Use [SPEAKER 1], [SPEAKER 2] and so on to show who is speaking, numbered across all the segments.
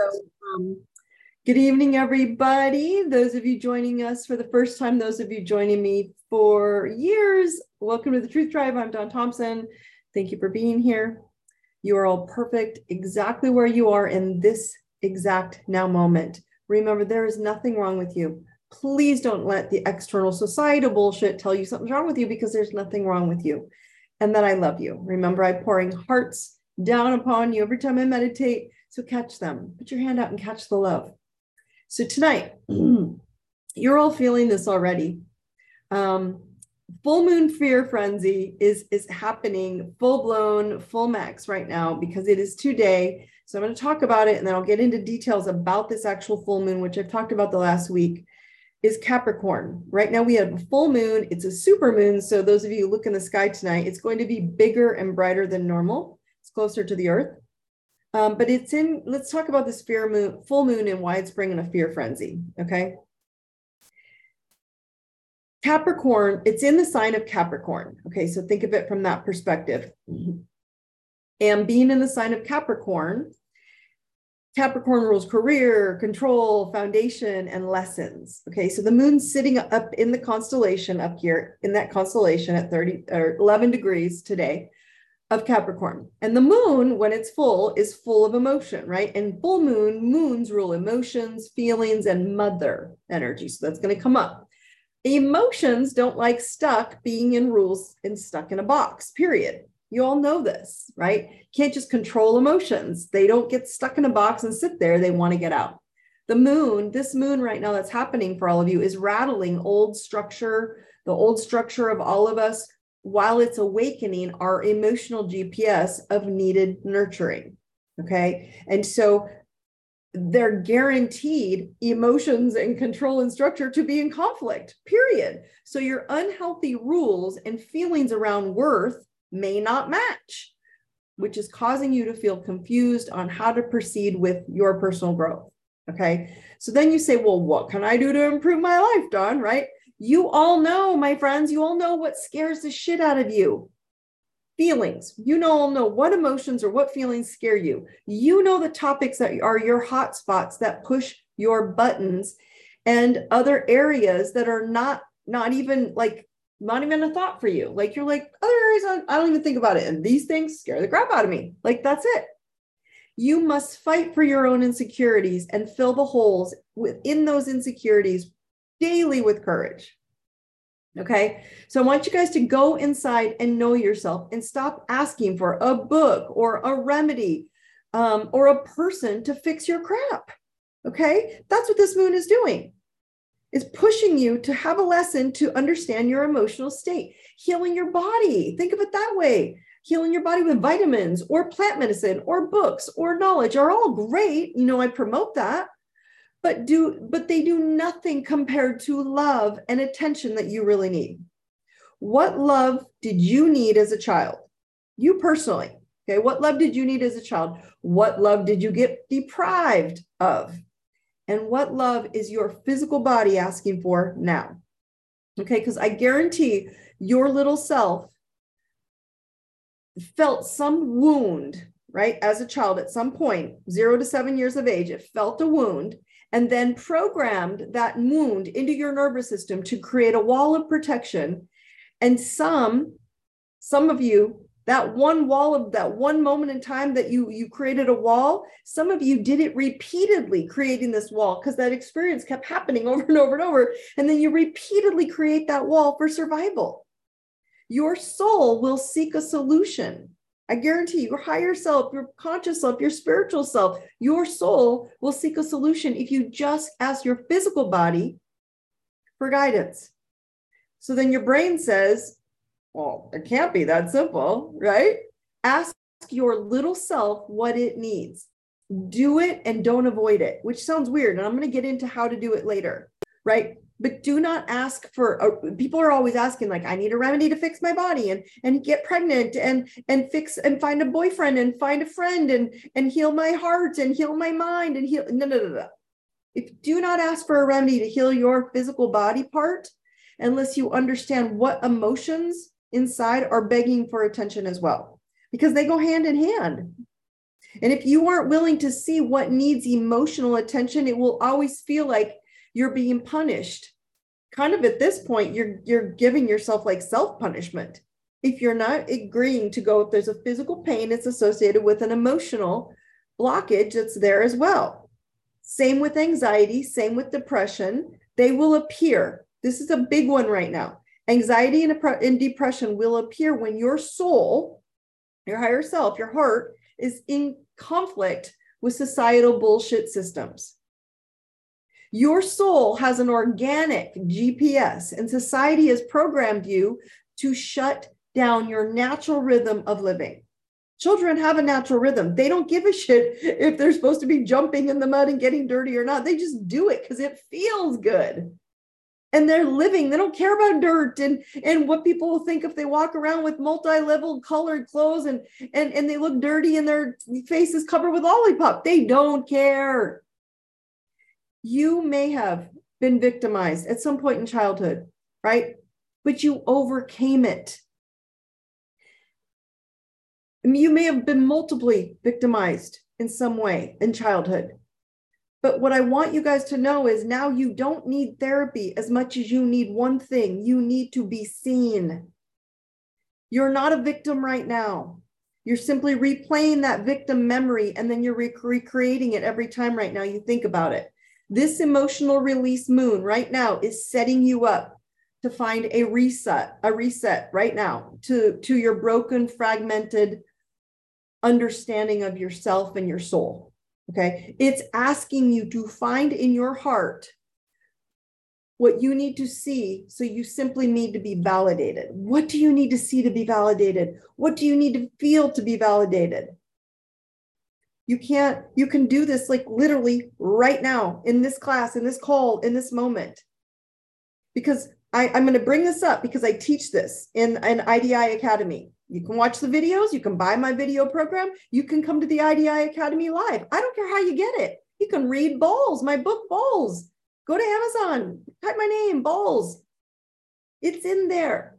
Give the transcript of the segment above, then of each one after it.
[SPEAKER 1] So, um, good evening, everybody. Those of you joining us for the first time, those of you joining me for years, welcome to the Truth Tribe. I'm Dawn Thompson. Thank you for being here. You are all perfect exactly where you are in this exact now moment. Remember, there is nothing wrong with you. Please don't let the external societal bullshit tell you something's wrong with you because there's nothing wrong with you. And that I love you. Remember, I'm pouring hearts down upon you every time I meditate. So catch them, put your hand out and catch the love. So tonight, you're all feeling this already. Um, full moon fear frenzy is is happening full blown full max right now because it is today. So i'm going to talk about it and then i'll get into details about this actual full moon which i've talked about the last week is capricorn. Right now we have a full moon. It's a super moon. So those of you who look in the sky tonight it's going to be bigger and brighter than normal. It's closer to the earth um, but it's in let's talk about this fear moon full moon and why it's bringing a fear frenzy okay Capricorn, it's in the sign of Capricorn. Okay, so think of it from that perspective. And being in the sign of Capricorn, Capricorn rules career, control, foundation, and lessons. Okay, so the moon's sitting up in the constellation up here in that constellation at 30 or 11 degrees today of Capricorn. And the moon, when it's full, is full of emotion, right? And full moon, moons rule emotions, feelings, and mother energy. So that's going to come up. Emotions don't like stuck being in rules and stuck in a box, period. You all know this, right? Can't just control emotions. They don't get stuck in a box and sit there. They want to get out. The moon, this moon right now that's happening for all of you is rattling old structure, the old structure of all of us, while it's awakening our emotional GPS of needed nurturing. Okay. And so they're guaranteed emotions and control and structure to be in conflict, period. So your unhealthy rules and feelings around worth may not match, which is causing you to feel confused on how to proceed with your personal growth. Okay. So then you say, well, what can I do to improve my life, Dawn? Right? You all know, my friends, you all know what scares the shit out of you feelings. You all know what emotions or what feelings scare you. You know the topics that are your hot spots that push your buttons and other areas that are not not even like not even a thought for you. Like you're like other areas I don't even think about it and these things scare the crap out of me. Like that's it. You must fight for your own insecurities and fill the holes within those insecurities daily with courage. Okay. So I want you guys to go inside and know yourself and stop asking for a book or a remedy um, or a person to fix your crap. Okay. That's what this moon is doing. Is pushing you to have a lesson to understand your emotional state, healing your body. Think of it that way. Healing your body with vitamins or plant medicine or books or knowledge are all great. You know, I promote that but do but they do nothing compared to love and attention that you really need. What love did you need as a child? You personally okay? What love did you need as a child? What love did you get deprived of? And what love is your physical body asking for now? Okay because i guarantee your little self felt some wound right? As a child at some point 0 to 7 years of age it felt a wound and then programmed that wound into your nervous system to create a wall of protection. And some, some of you, that one wall of that one moment in time that you you created a wall, some of you did it repeatedly creating this wall because that experience kept happening over and over and over. And then you repeatedly create that wall for survival. Your soul will seek a solution I guarantee your higher self, your conscious self, your spiritual self, your soul will seek a solution if you just ask your physical body for guidance. So then your brain says, well, it can't be that simple, right? Ask your little self what it needs. Do it and don't avoid it, which sounds weird. And I'm going to get into how to do it later, right? But do not ask for uh, people are always asking like i need a remedy to fix my body and and get pregnant and and fix and find a boyfriend and find a friend and and heal my heart and heal my mind and heal no no no no. If do not ask for a remedy to heal your physical body part unless you understand what emotions inside are begging for attention as well because they go hand in hand. And if you aren't willing to see what needs emotional attention, it will always feel like you're being punished. Kind of at this point, you're you're giving yourself like self-punishment. If you're not agreeing to go, if there's a physical pain, it's associated with an emotional blockage that's there as well. Same with anxiety, same with depression. They will appear. This is a big one right now. Anxiety and, and depression will appear when your soul, your higher self, your heart is in conflict with societal bullshit systems. Your soul has an organic GPS, and society has programmed you to shut down your natural rhythm of living. Children have a natural rhythm. They don't give a shit if they're supposed to be jumping in the mud and getting dirty or not. They just do it because it feels good. And they're living. They don't care about dirt and, and what people will think if they walk around with multi-level colored clothes and, and, and they look dirty and their face is covered with lollipop. They don't care. You may have been victimized at some point in childhood, right? But you overcame it you may have been multiply victimized in some way in childhood. But what I want you guys to know is now you don't need therapy as much as you need one thing you need to be seen. You're not a victim right now. You're simply replaying that victim memory and then you're rec- recreating it every time right now you think about it. This emotional release moon right now is setting you up to find a reset, a reset right now to, to your broken, fragmented, understanding of yourself and your soul. Okay. It's asking you to find in your heart what you need to see. So you simply need to be validated. What do you need to see to be validated? What do you need to feel to be validated? You can't, you can do this like literally right now in this class, in this call, in this moment. Because I, am going to bring this up because I teach this in an IDI Academy. You can watch the videos, you can buy my video program, you can come to the IDI Academy live. I don't care how you get it. You can read Bowls, my book Bowls. Go to Amazon, type my name, Bowls. It's in there.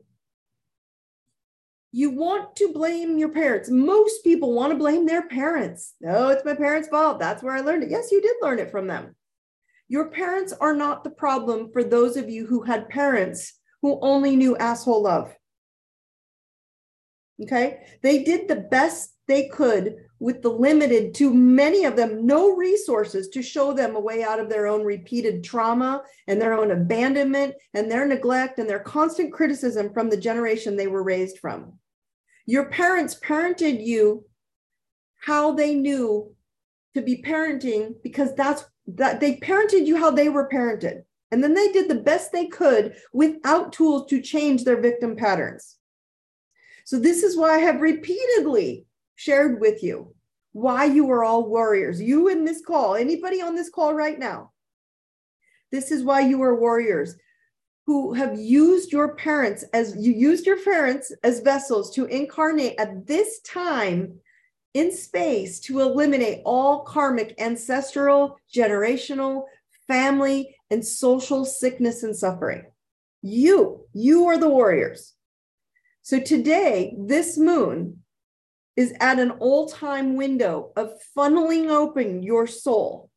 [SPEAKER 1] You want to blame your parents. Most people want to blame their parents. No, it's my parents' fault. That's where I learned it. Yes, you did learn it from them. Your parents are not the problem for those of you who had parents who only knew asshole love. Okay. They did the best they could with the limited, to many of them, no resources to show them a way out of their own repeated trauma and their own abandonment and their neglect and their constant criticism from the generation they were raised from. Your parents parented you how they knew to be parenting because that's that they parented you how they were parented. And then they did the best they could without tools to change their victim patterns. So, this is why I have repeatedly shared with you why you are all warriors. You in this call, anybody on this call right now, this is why you are warriors who have used your parents as you used your parents as vessels to incarnate at this time in space to eliminate all karmic, ancestral, generational, family, and social sickness and suffering. You, you are the warriors. So today, this moon is at an all time window of funneling open your soul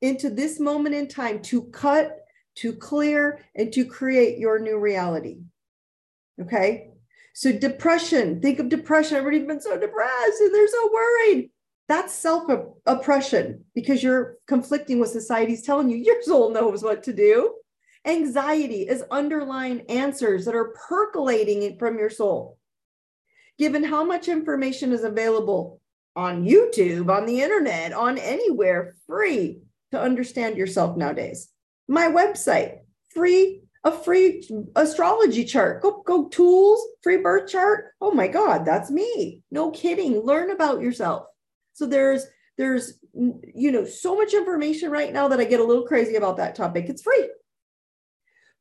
[SPEAKER 1] into this moment in time to cut, to clear, and to create your new reality. Okay. So, depression, think of depression. Everybody's been so depressed and they're so worried. That's self oppression because you're conflicting with society's telling you your soul knows what to do. Anxiety is underlying answers that are percolating from your soul. Given how much information is available on YouTube, on the internet, on anywhere, free to understand yourself nowadays. My website, free, a free astrology chart. Go, go tools, free birth chart. Oh my God, that's me. No kidding. Learn about yourself. So there's there's you know so much information right now that I get a little crazy about that topic. It's free.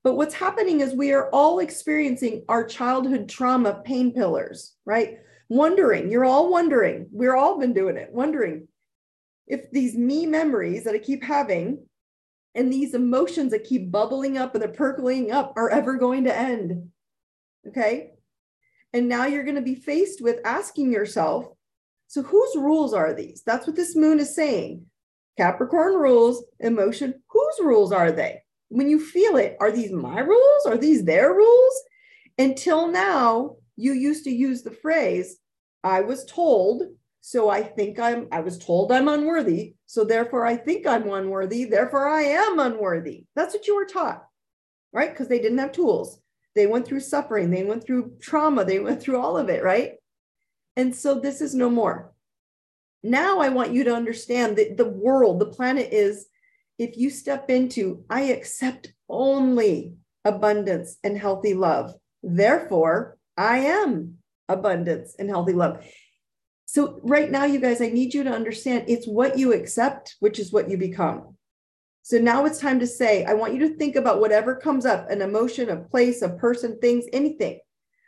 [SPEAKER 1] But what's happening is we are all experiencing our childhood trauma pain pillars, right? Wondering, you're all wondering, we're all been doing it, wondering if these me memories that I keep having and these emotions that keep bubbling up and they're percolating up are ever going to end. Okay. And now you're going to be faced with asking yourself, So, whose rules are these? That's what this moon is saying. Capricorn rules, emotion. Whose rules are they? When you feel it, are these my rules? Are these their rules? Until now, you used to use the phrase, I was told, so I think I'm, I was told I'm unworthy. So therefore, I think I'm unworthy. Therefore, I am unworthy. That's what you were taught, right? Because they didn't have tools. They went through suffering, they went through trauma, they went through all of it, right? And so this is no more. Now I want you to understand that the world, the planet is, if you step into, I accept only abundance and healthy love. Therefore, I am abundance and healthy love. So, right now, you guys, I need you to understand it's what you accept, which is what you become. So now it's time to say, I want you to think about whatever comes up an emotion, a place, a person, things, anything.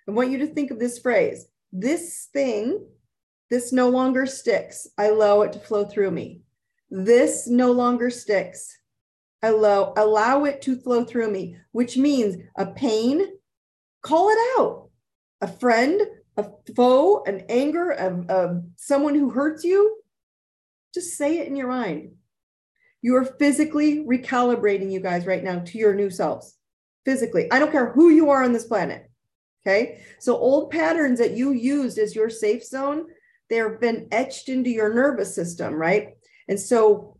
[SPEAKER 1] I want you to think of this phrase this thing, this no longer sticks. I allow it to flow through me. This no longer sticks. Allow, allow it to flow through me, which means a pain, call it out. A friend, a foe, an anger, of, of someone who hurts you, just say it in your mind. You are physically recalibrating you guys right now to your new selves. Physically. I don't care who you are on this planet. Okay. So old patterns that you used as your safe zone, they've been etched into your nervous system, right? And so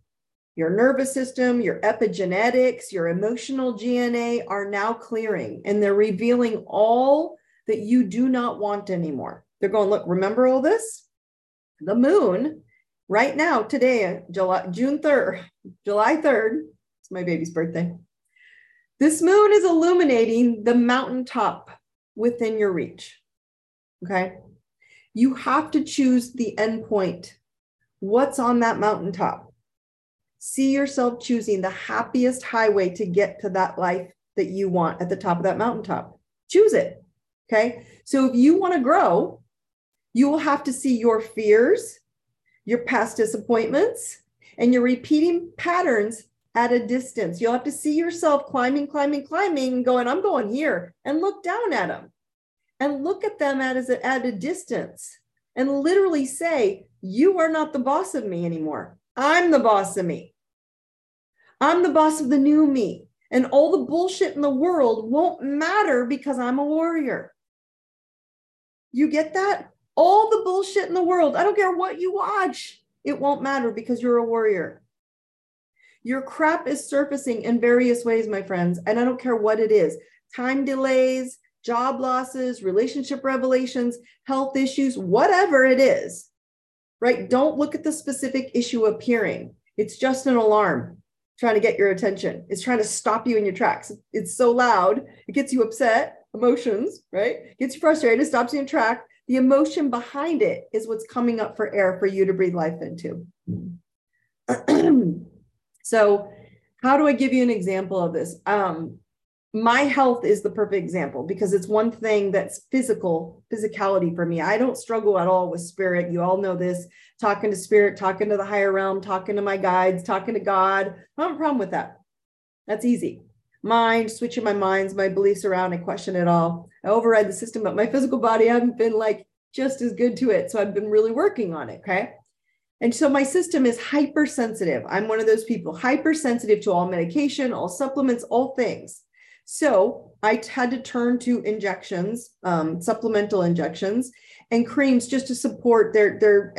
[SPEAKER 1] your nervous system, your epigenetics, your emotional DNA are now clearing and they're revealing all that you do not want anymore. They're going, look, remember all this? The moon, right now, today, uh, July, June 3rd, July 3rd, it's my baby's birthday. This moon is illuminating the mountaintop within your reach. Okay. You have to choose the end point. What's on that mountaintop? See yourself choosing the happiest highway to get to that life that you want at the top of that mountaintop. Choose it. Okay. So if you want to grow, you will have to see your fears, your past disappointments, and your repeating patterns at a distance. You'll have to see yourself climbing, climbing, climbing, and going, I'm going here, and look down at them and look at them at, as a, at a distance and literally say, You are not the boss of me anymore. I'm the boss of me. I'm the boss of the new me. And all the bullshit in the world won't matter because I'm a warrior. You get that? All the bullshit in the world, I don't care what you watch, it won't matter because you're a warrior. Your crap is surfacing in various ways, my friends, and I don't care what it is time delays, job losses, relationship revelations, health issues, whatever it is, right? Don't look at the specific issue appearing. It's just an alarm trying to get your attention. It's trying to stop you in your tracks. It's so loud, it gets you upset, emotions, right? Gets you frustrated, stops you in track. The emotion behind it is what's coming up for air for you to breathe life into. so, how do I give you an example of this? Um, my health is the perfect example because it's one thing that's physical physicality for me. I don't struggle at all with spirit. You all know this. Talking to spirit talking to the higher realm talking to my guides talking to god. I don't have a problem with that. That's easy. Mind switching my minds my beliefs around i question it all. I override the system but my physical body i haven't been like just as good to it. So i've been really working on it okay? And so my system is hypersensitive. I'm one of those people hypersensitive to all medication all supplements all things so I had to turn to injections, um, supplemental injections, and creams just to support their their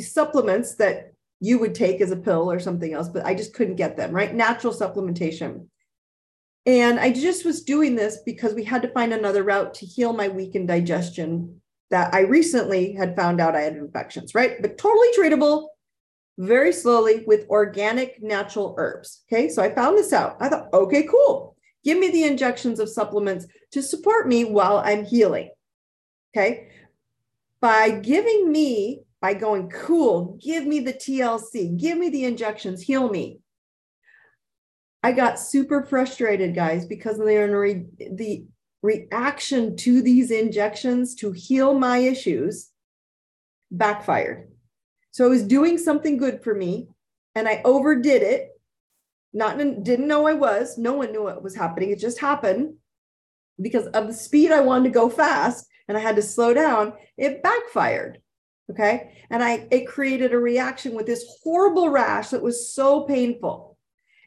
[SPEAKER 1] supplements that you would take as a pill or something else, but I just couldn't get them, right? Natural supplementation. And I just was doing this because we had to find another route to heal my weakened digestion that I recently had found out I had infections, right? But totally treatable very slowly with organic natural herbs. Okay. So I found this out. I thought, okay, cool. Give me the injections of supplements to support me while I'm healing. Okay. By giving me, by going, cool, give me the TLC, give me the injections, heal me. I got super frustrated, guys, because the, the reaction to these injections to heal my issues backfired. So I was doing something good for me and I overdid it not didn't know I was. No one knew what was happening. It just happened because of the speed I wanted to go fast and I had to slow down. It backfired. Okay. And I, it created a reaction with this horrible rash that was so painful.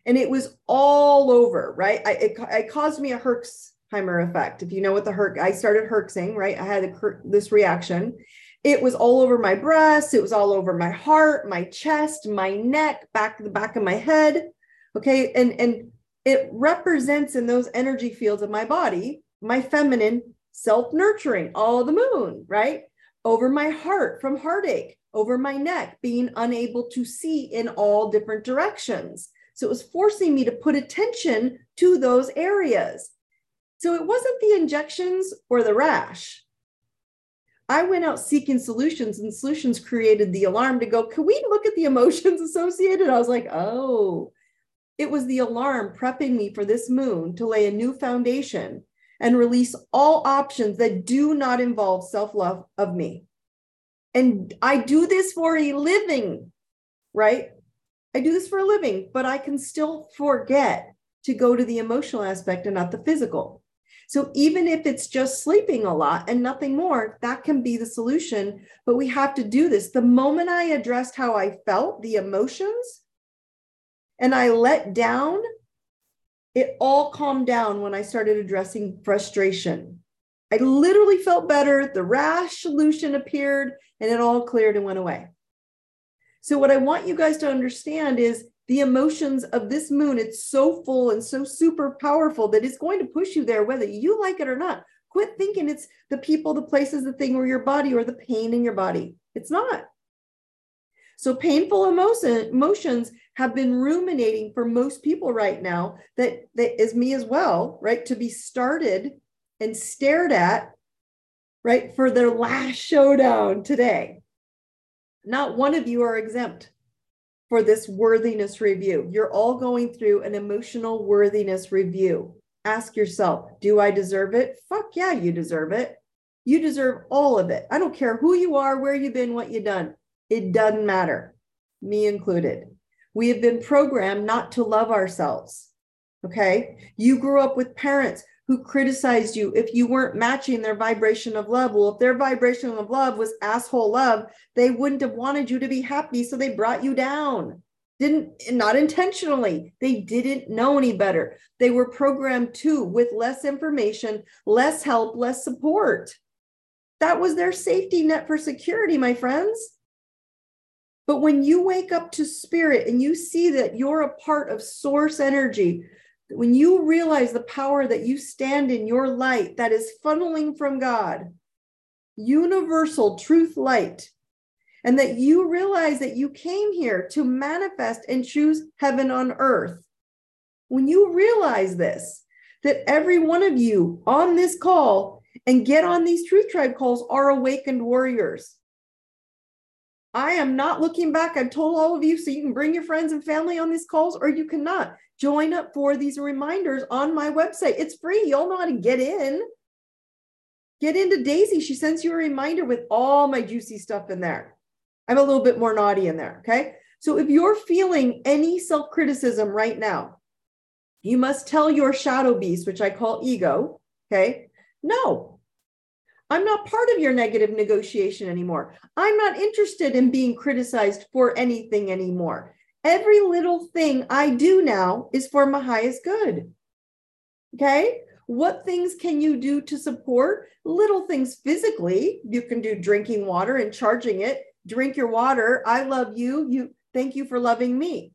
[SPEAKER 1] And it was all over, right? I, it, it caused me a Herxheimer effect. If you know what the Herc, I started Herxing, right? I had a, this reaction. It was all over my breast. It was all over my heart, my chest, my neck, back the back of my head. Okay. And, and it represents in those energy fields of my body, my feminine self nurturing, all the moon, right? over my heart from heartache, over my neck, being unable to see in all different directions. So it was forcing me to put attention to those areas. So it wasn't the injections or the rash. I went out seeking solutions, and solutions created the alarm to go, Can we look at the emotions associated? I was like, Oh, it was the alarm prepping me for this moon to lay a new foundation and release all options that do not involve self love of me. And I do this for a living, right? I do this for a living, but I can still forget to go to the emotional aspect and not the physical. So even if it's just sleeping a lot and nothing more, that can be the solution. But we have to do this. The moment I addressed how I felt, the emotions, and I let down it all calmed down when I started addressing frustration. I literally felt better. The rash solution appeared and it all cleared and went away. So, what I want you guys to understand is the emotions of this moon, it's so full and so super powerful that it's going to push you there, whether you like it or not. Quit thinking it's the people, the places, the thing, or your body, or the pain in your body. It's not. So painful emotion, emotions have been ruminating for most people right now, that, that is me as well, right? To be started and stared at, right, for their last showdown today. Not one of you are exempt for this worthiness review. You're all going through an emotional worthiness review. Ask yourself, do I deserve it? Fuck yeah, you deserve it. You deserve all of it. I don't care who you are, where you've been, what you've done. It doesn't matter, me included. We have been programmed not to love ourselves. Okay. You grew up with parents who criticized you if you weren't matching their vibration of love. Well, if their vibration of love was asshole love, they wouldn't have wanted you to be happy. So they brought you down. Didn't, not intentionally, they didn't know any better. They were programmed to with less information, less help, less support. That was their safety net for security, my friends. But when you wake up to spirit and you see that you're a part of source energy, when you realize the power that you stand in your light that is funneling from God, universal truth light, and that you realize that you came here to manifest and choose heaven on earth. When you realize this, that every one of you on this call and get on these truth tribe calls are awakened warriors I am not looking back. I've told all of you so you can bring your friends and family on these calls or you cannot. Join up for these reminders on my website. It's free. Y'all know how to get in. Get into Daisy. She sends you a reminder with all my juicy stuff in there. I'm a little bit more naughty in there. Okay. So if you're feeling any self criticism right now, you must tell your shadow beast, which I call ego. Okay. No, I'm not part of your negative negotiation anymore. I'm not interested in being criticized for anything anymore. Every little thing I do now is for my highest good. Okay. What things can you do to support? Little things physically. You can do drinking water and charging it. Drink your water. I love you. You thank you for loving me.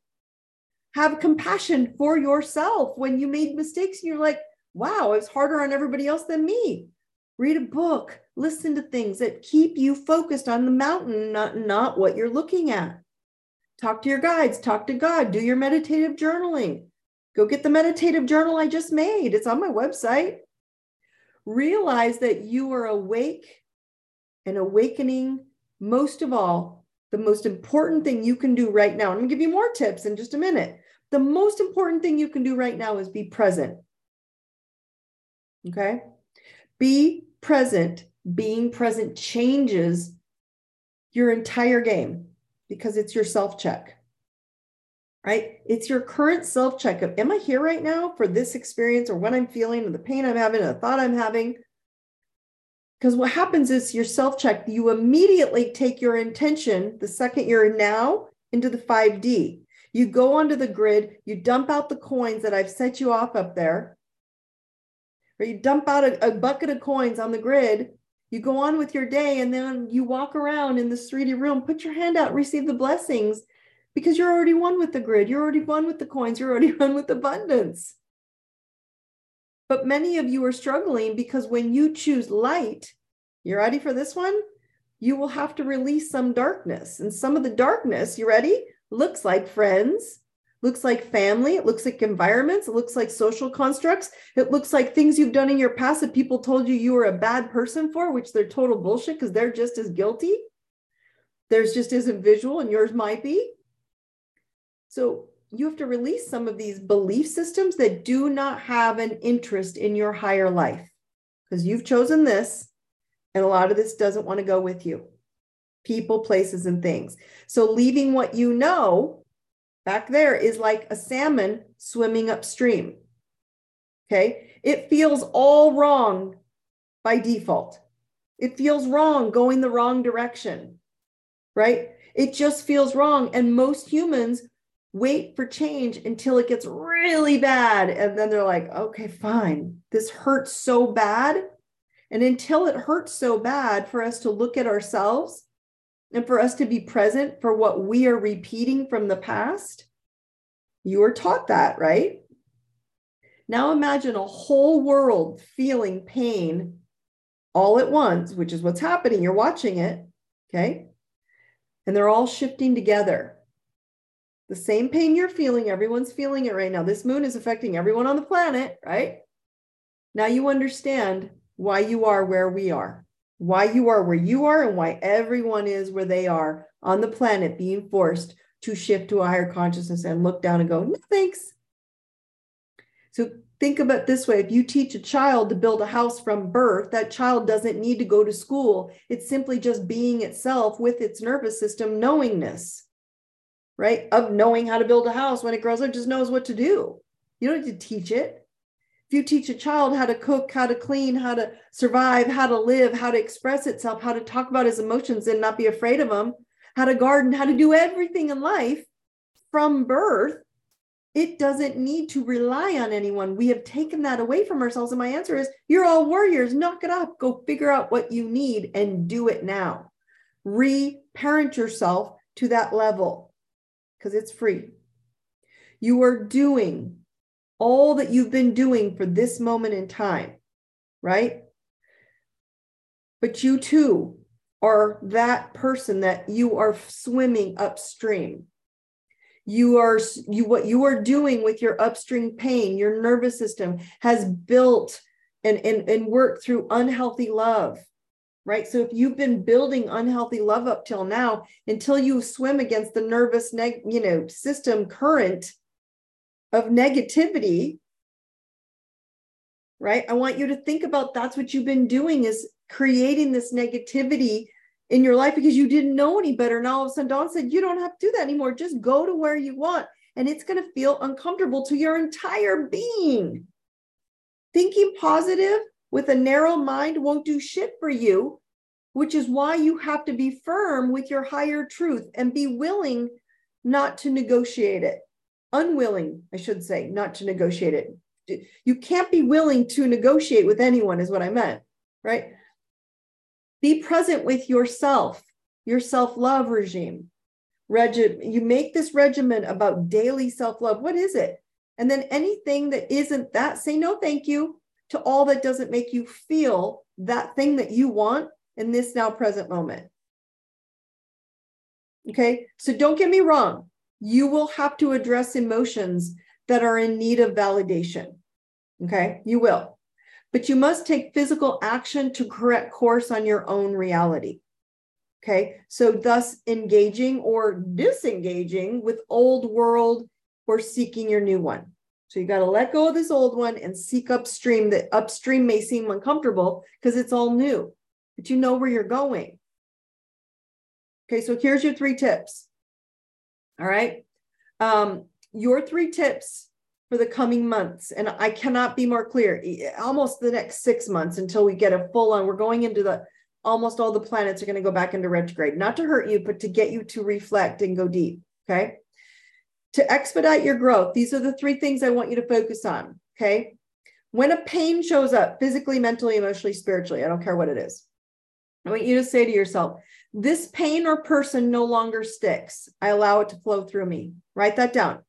[SPEAKER 1] Have compassion for yourself when you made mistakes and you're like, wow, it's harder on everybody else than me read a book, listen to things that keep you focused on the mountain, not, not what you're looking at. Talk to your guides, talk to God, do your meditative journaling. Go get the meditative journal I just made. It's on my website. Realize that you are awake and awakening. Most of all, the most important thing you can do right now, I'm to give you more tips in just a minute. The most important thing you can do right now is be present. Okay? Be present. Being present changes your entire game because it's your self check, right? It's your current self check of, am I here right now for this experience or what I'm feeling or the pain I'm having or the thought I'm having? Because what happens is your self check, you immediately take your intention the second you're now into the 5D. You go onto the grid, you dump out the coins that I've set you off up there, or you dump out a, a bucket of coins on the grid. You go on with your day, and then you walk around in this 3D room, put your hand out, receive the blessings because you're already one with the grid. You're already one with the coins. You're already one with abundance. But many of you are struggling because when you choose light, you ready for this one? You will have to release some darkness. And some of the darkness, you ready? Looks like friends, looks like family, it looks like environments, it looks like social constructs, it looks like things you've done in your past that people told you you were a bad person for, which they're total bullshit because they're just as guilty. Theirs just isn't visual and yours might be. So you have to release some of these belief systems that do not have an interest in your higher life because you've chosen this and a lot of this doesn't want to go with you people places and things so leaving what you know back there is like a salmon swimming upstream okay it feels all wrong by default it feels wrong going the wrong direction right it just feels wrong and most humans wait for change until it gets really bad. And then they're like, okay, fine. This hurts so bad. And until it hurts so bad for us to look at ourselves and for us to be present for what we are repeating from the past, you were taught that, right? Now imagine a whole world feeling pain all at once, which is what's happening. You're watching it. Okay. And they're all shifting together the same pain you're feeling, everyone's feeling it right now. This moon is affecting everyone on the planet, right? Now you understand why you are where we are, why you are where you are, and why everyone is where they are on the planet being forced to shift to a higher consciousness and look down and go, no, thanks. So think about this way if you teach a child to build a house from birth, that child doesn't need to go to school. It's simply just being itself with its nervous system knowingness right? Of knowing how to build a house when it grows up, just knows what to do. You don't need to teach it. You teach a child how to cook, how to clean, how to survive, how to live, how to express itself, how to talk about his emotions and not be afraid of them, how to garden, how to do everything in life from birth, it doesn't need to rely on anyone. We have taken that away from ourselves. And my answer is you're all warriors. Knock it up. Go figure out what you need and do it now. Re parent yourself to that level because it's free. You are doing all that you've been doing for this moment in time, right? But you too are that person that you are swimming upstream. You are you what you are doing with your upstream pain, your nervous system has built and, and, and worked through unhealthy love right? So if you've been building unhealthy love up till now, until you swim against the nervous, neg- you know, system current of negativity, right? I want you to think about that's what you've been doing is creating this negativity in your life because you didn't know any better. Now all of a sudden, Dawn said, you don't have to do that anymore. Just go to where you want. And it's going to feel uncomfortable to your entire being. Thinking positive with a narrow mind won't do shit for you, which is why you have to be firm with your higher truth and be willing not to negotiate it. Unwilling, I should say, not to negotiate it. You can't be willing to negotiate with anyone, is what I meant, right? Be present with yourself, your self love regime. Regi- you make this regimen about daily self love. What is it? And then anything that isn't that, say no, thank you to all that doesn't make you feel that thing that you want in this now present moment. Okay, so don't get me wrong. You will have to address emotions that are in need of validation. Okay, you will. But you must take physical action to correct course on your own reality. Okay, so thus engaging or disengaging with old world or seeking your new one. So you got to let go of this old one and seek upstream. That upstream may seem uncomfortable because it's all new, but you know where you're going. Okay, so here's your three tips. All right. Um, your three tips for the coming months. And I cannot be more clear, almost the next six months until we get a full on, we're going into the almost all the planets are going to go back into retrograde, not to hurt you, but to get you to reflect and go deep. Okay. To expedite your growth, these are the three things I want you to focus on. Okay. When a pain shows up physically, mentally, emotionally, spiritually, I don't care what it is. I want you to say to yourself, this pain or person no longer sticks. I allow it to flow through me. Write that down.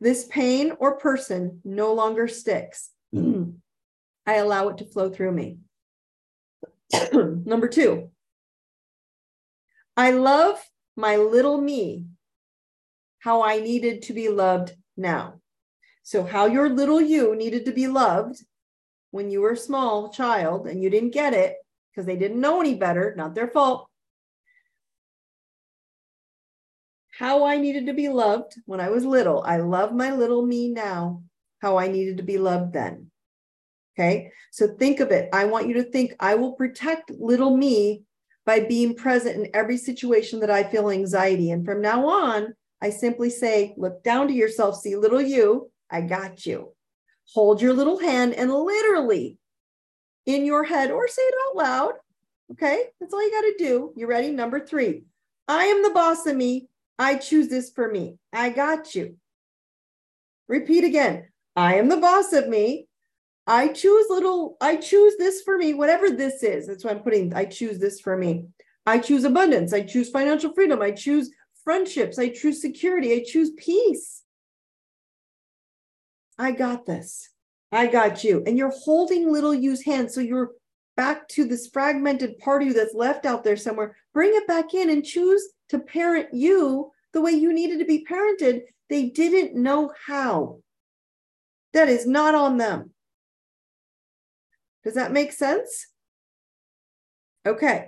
[SPEAKER 1] This pain or person no longer sticks. I allow it to flow through me. Number two, I love my little me, how I needed to be loved now. So, how your little you needed to be loved when you were a small child and you didn't get it because they didn't know any better, not their fault. How I needed to be loved when I was little. I love my little me now, how I needed to be loved then. Okay. So think of it. I want you to think I will protect little me by being present in every situation that I feel anxiety. And from now on, I simply say, look down to yourself, see little you, I got you. Hold your little hand and literally in your head or say it out loud. Okay. That's all you got to do. You ready? Number three I am the boss of me. I choose this for me. I got you. Repeat again. I am the boss of me. I choose little, I choose this for me, whatever this is. That's why I'm putting, I choose this for me. I choose abundance. I choose financial freedom. I choose friendships. I choose security. I choose peace. I got this. I got you. And you're holding little you's hand. So you're back to this fragmented part of you that's left out there somewhere. Bring it back in and choose to parent you the way you needed to be parented. They didn't know how. That is not on them. Does that make sense? Okay.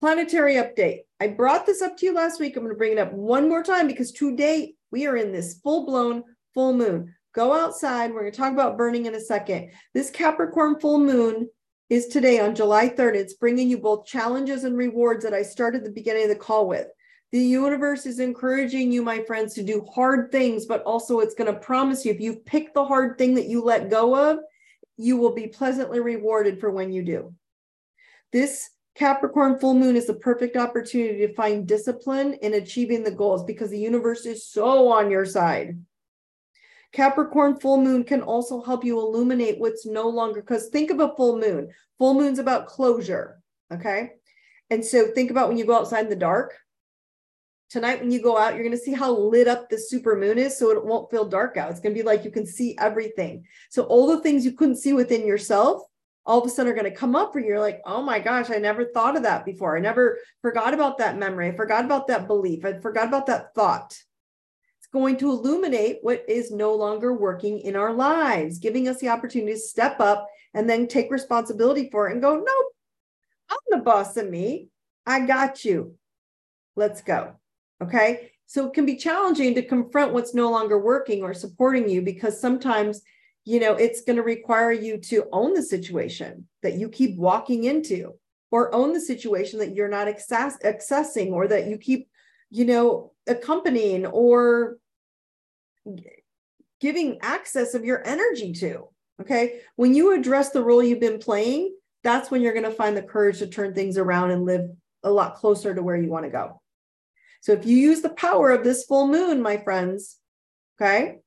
[SPEAKER 1] Planetary update. I brought this up to you last week. I'm going to bring it up one more time because today we are in this full blown full moon. Go outside. We're going to talk about burning in a second. This Capricorn full moon is today on July 3rd. It's bringing you both challenges and rewards that I started the beginning of the call with. The universe is encouraging you, my friends, to do hard things, but also it's going to promise you if you pick the hard thing that you let go of, you will be pleasantly rewarded for when you do. This Capricorn full moon is the perfect opportunity to find discipline in achieving the goals because the universe is so on your side. Capricorn full moon can also help you illuminate what's no longer, because think of a full moon. Full moon's about closure. Okay. And so think about when you go outside in the dark tonight when you go out, you're going to see how lit up the super moon is. So it won't feel dark out. It's going to be like you can see everything. So all the things you couldn't see within yourself, all of a sudden are going to come up for you. You're like, oh my gosh, I never thought of that before. I never forgot about that memory. I forgot about that belief. I forgot about that thought. Going to illuminate what is no longer working in our lives, giving us the opportunity to step up and then take responsibility for it and go, nope, I'm the boss of me. I got you. Let's go. Okay. So it can be challenging to confront what's no longer working or supporting you because sometimes, you know, it's going to require you to own the situation that you keep walking into or own the situation that you're not access- accessing or that you keep, you know, accompanying or giving access of your energy to. Okay. When you address the role you've been playing, that's when you're going to find the courage to turn things around and live a lot closer to where you want to go. So if you use the power of this full moon, my friends, okay,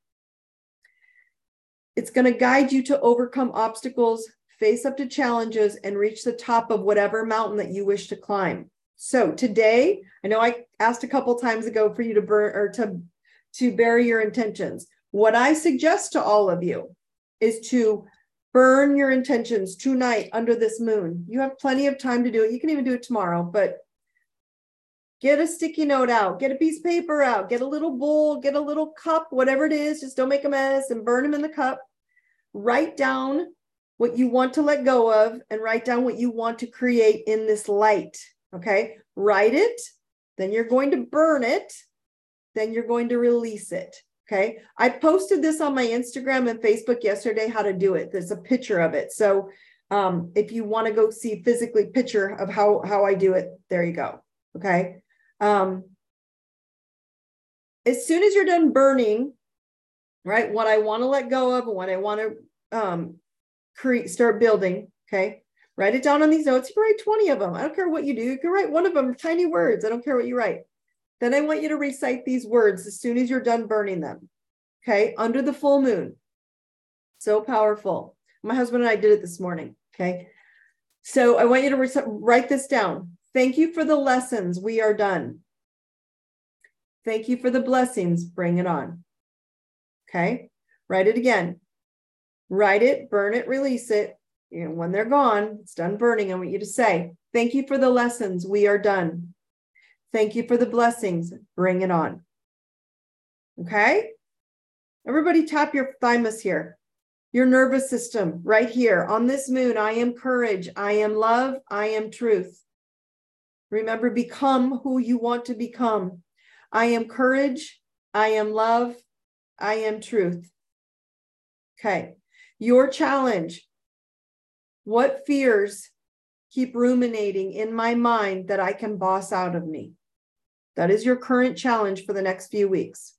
[SPEAKER 1] it's going to guide you to overcome obstacles, face up to challenges, and reach the top of whatever mountain that you wish to climb. So today, I know I asked a couple times ago for you to burn or to to bury your intentions. What I suggest to all of you is to burn your intentions tonight under this moon. You have plenty of time to do it. You can even do it tomorrow, but get a sticky note out, get a piece of paper out, get a little bowl, get a little cup, whatever it is, just don't make a mess and burn them in the cup. Write down what you want to let go of and write down what you want to create in this light. Okay. Write it, then you're going to burn it, then you're going to release it. Okay. I posted this on my Instagram and Facebook yesterday how to do it. There's a picture of it. So um, if you want to go see physically picture of how how I do it, there you go. Okay. Um, as soon as you're done burning, right, what I want to let go of and what I want to um, create, start building, okay, write it down on these notes. You can write 20 of them. I don't care what you do. You can write one of them, tiny words. I don't care what you write. Then I want you to recite these words as soon as you're done burning them. Okay, under the full moon. So powerful. My husband and I did it this morning. Okay. So I want you to re- write this down. Thank you for the lessons. We are done. Thank you for the blessings. Bring it on. Okay. Write it again. Write it, burn it, release it. Know, when they're gone, it's done burning. I want you to say, Thank you for the lessons. We are done. Thank you for the blessings. Bring it on. Okay. Everybody tap your thymus here your nervous system right here on this moon. I am courage. I am love. I am truth. Remember, become who you want to become. I am courage. I am love. I am truth. Okay. Your challenge. What fears keep ruminating in my mind that I can boss out of me? That is your current challenge for the next few weeks.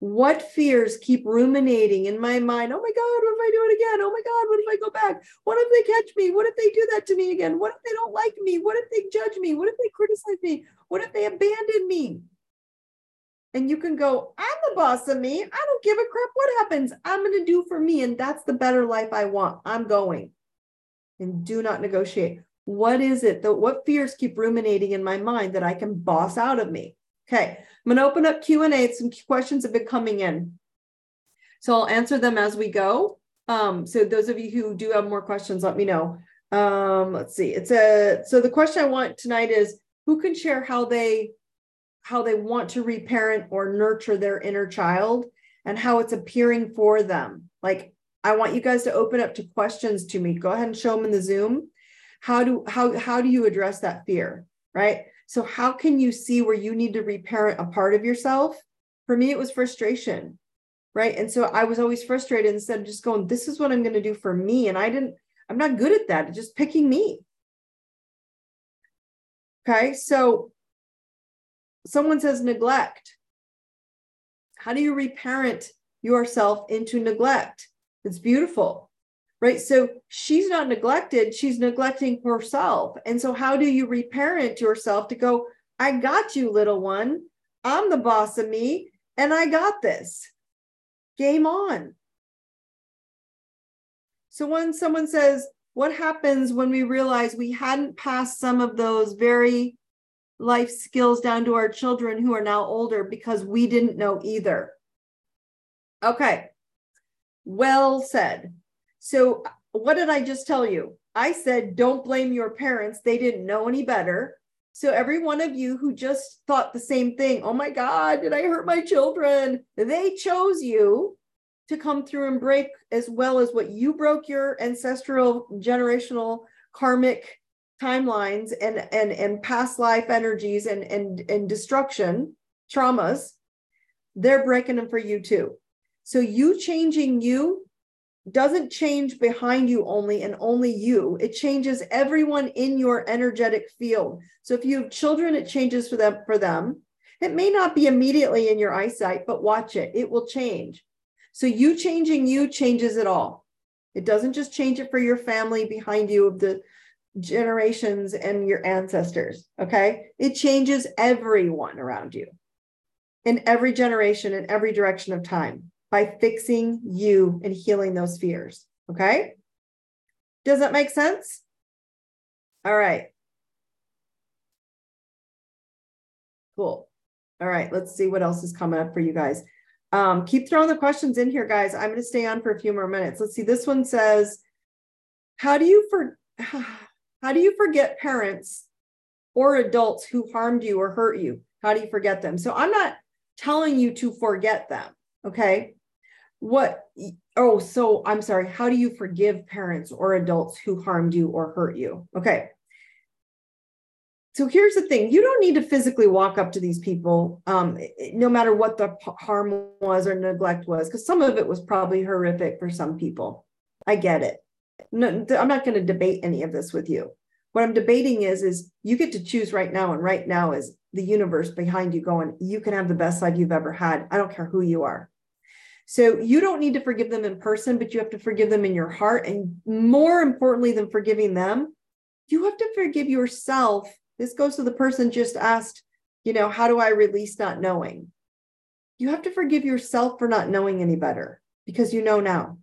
[SPEAKER 1] What fears keep ruminating in my mind? Oh my God, what if I do it again? Oh my God, what if I go back? What if they catch me? What if they do that to me again? What if they don't like me? What if they judge me? What if they criticize me? What if they abandon me? And you can go, I'm the boss of me. I don't give a crap what happens. I'm going to do for me. And that's the better life I want. I'm going. And do not negotiate. What is it that what fears keep ruminating in my mind that I can boss out of me? Okay, I'm going to open up Q&A. Some questions have been coming in. So I'll answer them as we go. Um, so those of you who do have more questions, let me know. Um, let's see. It's a so the question I want tonight is who can share how they how they want to reparent or nurture their inner child and how it's appearing for them. Like I want you guys to open up to questions to me. Go ahead and show them in the Zoom. How do how how do you address that fear? Right? So, how can you see where you need to reparent a part of yourself? For me, it was frustration, right? And so I was always frustrated instead of just going, this is what I'm going to do for me. And I didn't, I'm not good at that. Just picking me. Okay. So, someone says neglect. How do you reparent yourself into neglect? It's beautiful right? So she's not neglected, she's neglecting herself. And so, how do you reparent yourself to go, I got you, little one. I'm the boss of me, and I got this. Game on. So, when someone says, What happens when we realize we hadn't passed some of those very life skills down to our children who are now older because we didn't know either? Okay, well said. So, what did I just tell you? I said, don't blame your parents. They didn't know any better. So, every one of you who just thought the same thing, oh my God, did I hurt my children? They chose you to come through and break as well as what you broke your ancestral, generational, karmic timelines and and and past life energies and and and destruction traumas they're breaking them for you too so you changing you doesn't change behind you only and only you. It changes everyone in your energetic field. So if you have children, it changes for them for them. It may not be immediately in your eyesight, but watch it. It will change. So you changing you changes it all. It doesn't just change it for your family behind you of the generations and your ancestors. Okay. It changes everyone around you in every generation, in every direction of time by fixing you and healing those fears. Okay. Does that make sense? All right. Cool. All right. Let's see what else is coming up for you guys. Um, keep throwing the questions in here, guys. I'm going to stay on for a few more minutes. Let's see. This one says, "How do you for how do you forget parents or adults who harmed you or hurt you? How do you forget them?" So I'm not telling you to forget them. Okay what oh so i'm sorry how do you forgive parents or adults who harmed you or hurt you? Okay. So here's the thing you don't need to physically walk up to these people um, no matter what the harm was or neglect was because some of it was probably horrific for some people. I get it. No, i'm not going to debate any of this with you. What i'm debating is is you get to choose right now and right now is the universe behind you going, you can have the best life you've ever had. I don't care who you are. So you don't need to forgive them in person, but you have to forgive them in your heart. And more importantly than forgiving them, you have to forgive yourself. This goes to the person just asked, you know, how do I release not knowing? You have to forgive yourself for not knowing any better because you know now.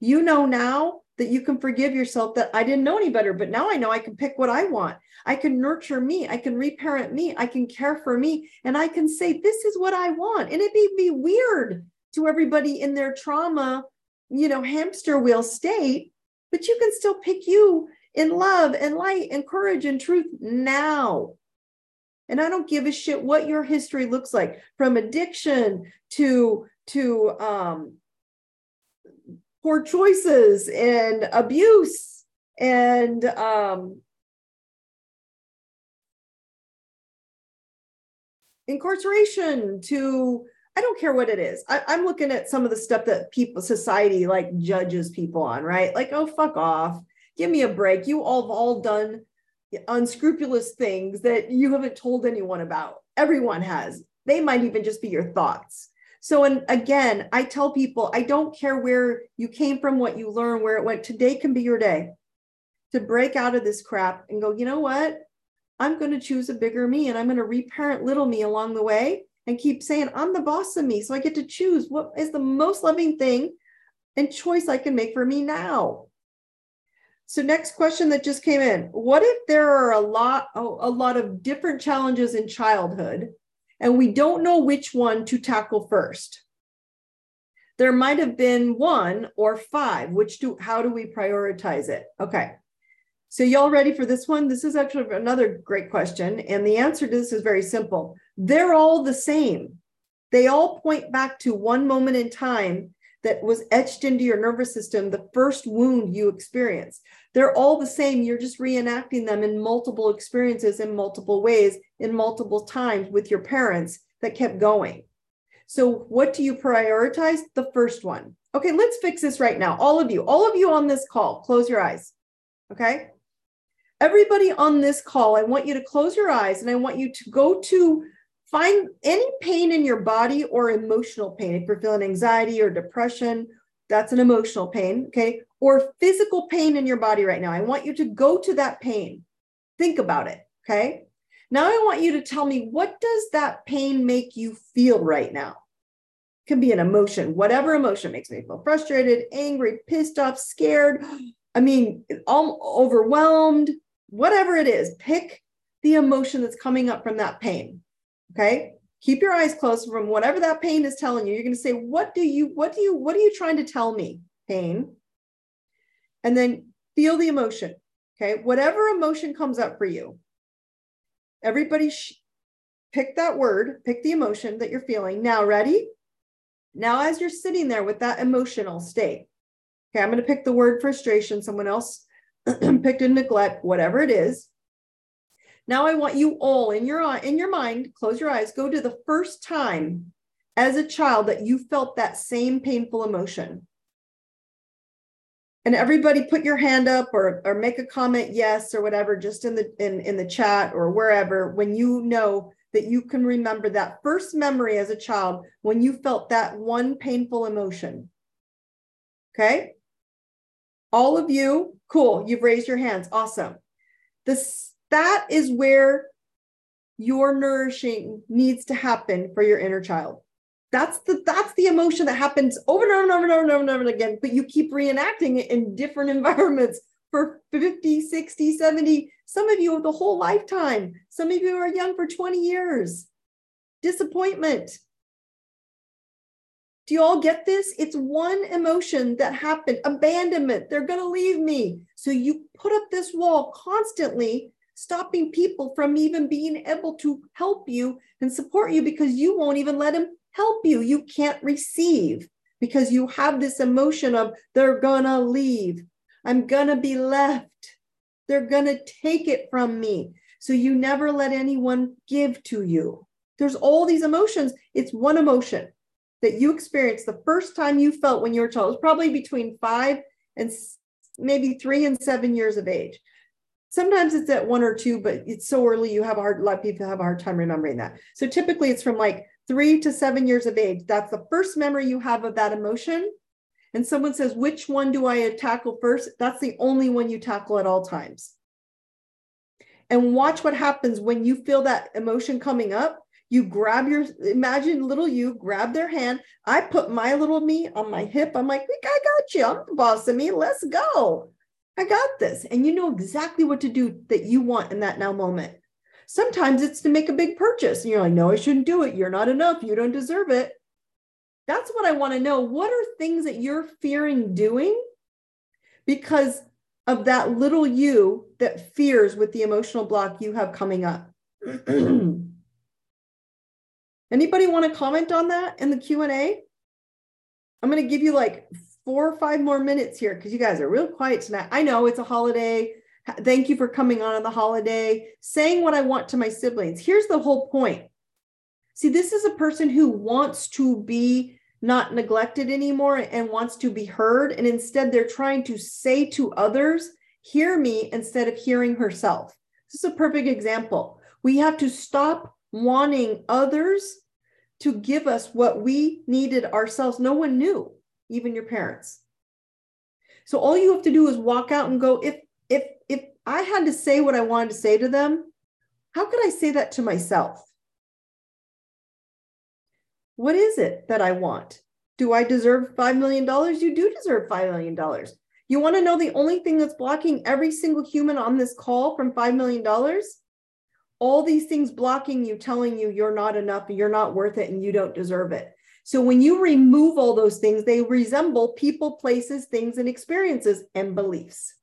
[SPEAKER 1] You know now that you can forgive yourself that I didn't know any better, but now I know I can pick what I want. I can nurture me. I can reparent me. I can care for me. And I can say, this is what I want. And it may be weird to everybody in their trauma, you know, hamster wheel state, but you can still pick you in love and light and courage and truth now. And I don't give a shit what your history looks like from addiction to to um, poor choices and abuse and um, incarceration to I don't care what it is. I, am looking at some of the stuff that people, society like judges people on, right? Like, oh, fuck off. Give me a break. You all have all done unscrupulous things that you haven't told anyone about. Everyone has. They might even just be your thoughts. So, and again, I tell people, I don't care where you came from, what you learned, where it went. Today can be your day to break out of this crap and go, you know what? I'm going to choose a bigger me and I'm going to reparent little me along the way and keep saying, I'm the boss of me. So I get to choose what is the most loving thing and choice I can make for me now. So next question that just came in. What if there are a lot, a lot of different challenges in childhood and we don't know which one to tackle first. There might have been one or five. Which do how do we prioritize it? Okay. So y'all ready for this one? This is actually another great question and the answer to this is very simple. They're all the same. They all point back to one moment in time that was etched into your nervous system, the first wound you experienced. They're all the same. You're just reenacting them in multiple experiences in multiple ways, in multiple times with your parents that kept going. So, what do you prioritize? The first one. Okay, let's fix this right now. All of you, all of you on this call, close your eyes. Okay. Everybody on this call, I want you to close your eyes and I want you to go to find any pain in your body or emotional pain. If you're feeling anxiety or depression, that's an emotional pain. Okay or physical pain in your body right now. I want you to go to that pain. Think about it. Okay. Now I want you to tell me what does that pain make you feel right now? It can be an emotion, whatever emotion makes me feel frustrated, angry, pissed off, scared. I mean, all overwhelmed, whatever it is, pick the emotion that's coming up from that pain. Okay. Keep your eyes closed from whatever that pain is telling you. You're going to say, what do you, what do you, what are you trying to tell me? Pain and then feel the emotion. Okay. Whatever emotion comes up for you, everybody sh- pick that word, pick the emotion that you're feeling. Now, ready? Now, as you're sitting there with that emotional state, okay, I'm going to pick the word frustration. Someone else picked and neglect, whatever it is. Now, I want you all in your in your mind, close your eyes, go to the first time as a child that you felt that same painful emotion. And everybody put your hand up or or make a comment yes or whatever just in the in in the chat or wherever when you know that you can remember that first memory as a child when you felt that one painful emotion. Okay all of you? Cool. You've raised your hands. Awesome. This that is where your nourishing needs to happen for your inner child. That's the that's the emotion that happens over and over and over and over and over and over again but you keep reenacting it in different environments for 50 60 70 some of you the whole lifetime. Some of you are young for 20 years. Disappointment do you all get this it's one emotion that happened abandonment they're going to leave me so you put up this wall constantly stopping people from even being able to help you and support you because you won't even let them help you. You can't receive because you have this emotion of they're gonna leave. I'm gonna be left. They're gonna take it from me. So you never let anyone give to you. There's all these emotions. It's one emotion that you experienced the first time you felt when you were a child. Probably between five and maybe three and seven years of age. Sometimes it's at one or two, but it's so early you have a hard a lot of people have a hard time remembering that. So typically it's from like three to seven years of age. That's the first memory you have of that emotion. And someone says, which one do I tackle first? That's the only one you tackle at all times. And watch what happens when you feel that emotion coming up. You grab your, imagine little you, grab their hand. I put my little me on my hip. I'm like, I got you. I'm the boss of me. Let's go. I got this. And you know exactly what to do that you want in that now moment. Sometimes it's to make a big purchase. And you're like, no, I shouldn't do it. You're not enough. You don't deserve it. That's what I want to know. What are things that you're fearing doing because of that little you that fears with the emotional block you have coming up? Anybody want to comment on that in the Q&A? I'm going to give you like four or five more minutes here because you guys are real quiet tonight. I know it's a holiday. Thank you for coming on on the holiday, saying what I want to my siblings. Here's the whole point. See, this is a person who wants to be not neglected anymore and wants to be heard. And instead, they're trying to say to others, hear me instead of hearing herself. This is a perfect example. We have to stop wanting others to give us what we needed ourselves. No one knew even your parents. So all you have to do is walk out and go, if if if I had to say what I wanted to say to them, how could I say that to myself? What is it that I want? Do I deserve $5 million? You do deserve $5 million. You want to know the only thing that's blocking every single human on this call from $5 million? All these things blocking you, telling you you're not enough, you're not worth it, and you don't deserve it. So when you remove all those things, they resemble people, places, things, and experiences and beliefs.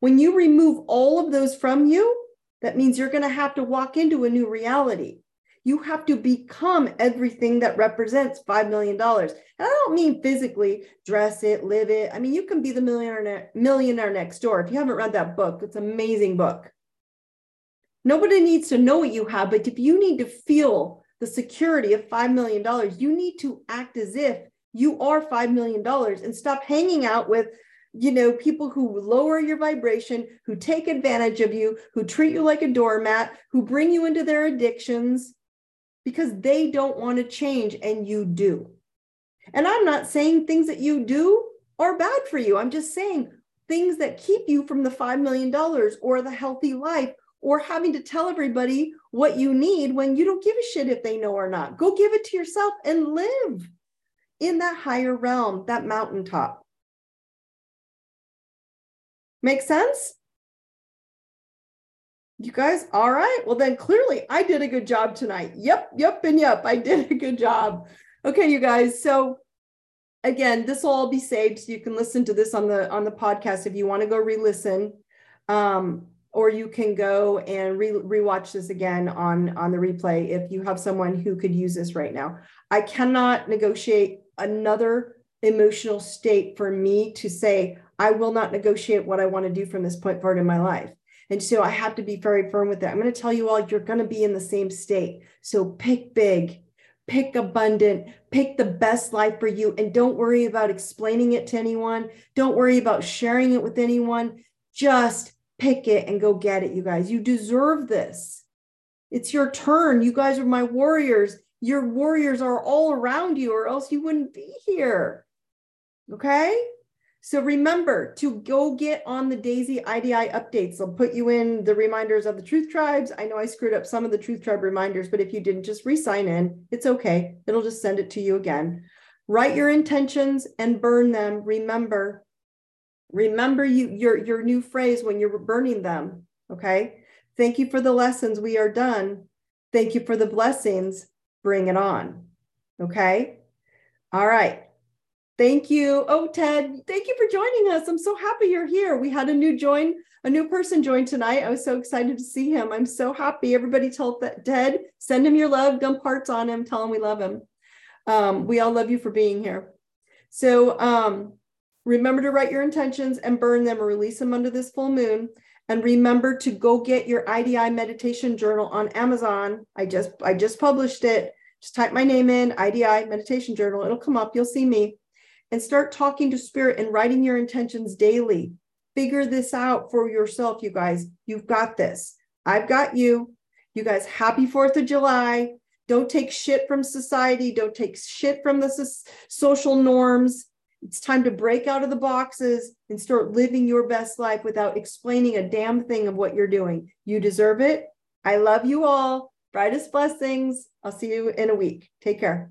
[SPEAKER 1] When you remove all of those from you, that means you're going to have to walk into a new reality. You have to become everything that represents $5 million. And I don't mean physically dress it, live it. I mean, you can be the millionaire, millionaire next door. If you haven't read that book, it's an amazing book. Nobody needs to know what you have, but if you need to feel the security of $5 million, you need to act as if you are $5 million and stop hanging out with you know people who lower your vibration who take advantage of you who treat you like a doormat who bring you into their addictions because they don't want to change and you do. And i'm not saying things that you do are bad for you. I'm just saying things that keep you from the $5 million or the healthy life or having to tell everybody what you need when you don't give a shit if they know or not. Go give it to yourself and live in that higher realm, that mountaintop. Make sense? You guys, all right. Well, then clearly I did a good job tonight. Yep, yep, and yep, I did a good job. Okay, you guys. So again, this will all be saved. So you can listen to this on the on the podcast if you want to go re-listen. Um, or you can go and re- rewatch this again on on the replay if you have someone who could use this right now. I cannot negotiate another emotional state for me to say i will not negotiate what i want to do from this point forward in my life. And so i have to be very firm with that. I'm going to tell you all you're going to be in the same state. So pick big pick abundant pick the best life for you and don't worry about explaining it to anyone. Don't worry about sharing it with anyone. Just pick it and go get it, you guys. You deserve this. It's your turn. You guys are my warriors. Your warriors are all around you, or else you wouldn't be here. Okay? So remember to go get on the Daisy IDI updates. They'll put you in the reminders of the Truth Tribes. I know I screwed up some of the Truth Tribe reminders, but if you didn't, just re sign in. It's okay. It'll just send it to you again. Write your intentions and burn them. Remember, Remember you your your new phrase when you're burning them. Okay. Thank you for the lessons. We are done. Thank you for the blessings. Bring it on. Okay. All right. Thank you. Oh, Ted, thank you for joining us. I'm so happy you're here. We had a new join, a new person join tonight. I was so excited to see him. I'm so happy. Everybody tell Ted, send him your love, dump hearts on him, tell him we love him. Um, we all love you for being here. So um, Remember to write your intentions and burn them or release them under this full moon. And remember to go get your IDI meditation journal on Amazon. I just I just published it. Just type my name in, IDI meditation journal. It'll come up. You'll see me. And start talking to spirit and writing your intentions daily. figure this out for yourself, you guys. You've got this. I've got you. You guys, happy 4th of July. Don't take shit from society. Don't take shit from the social norms. It's time to break out of the boxes and start living your best life without explaining a damn thing of what you're doing. You deserve it. I love you all. Brightest blessings. I'll see you in a week. Take care.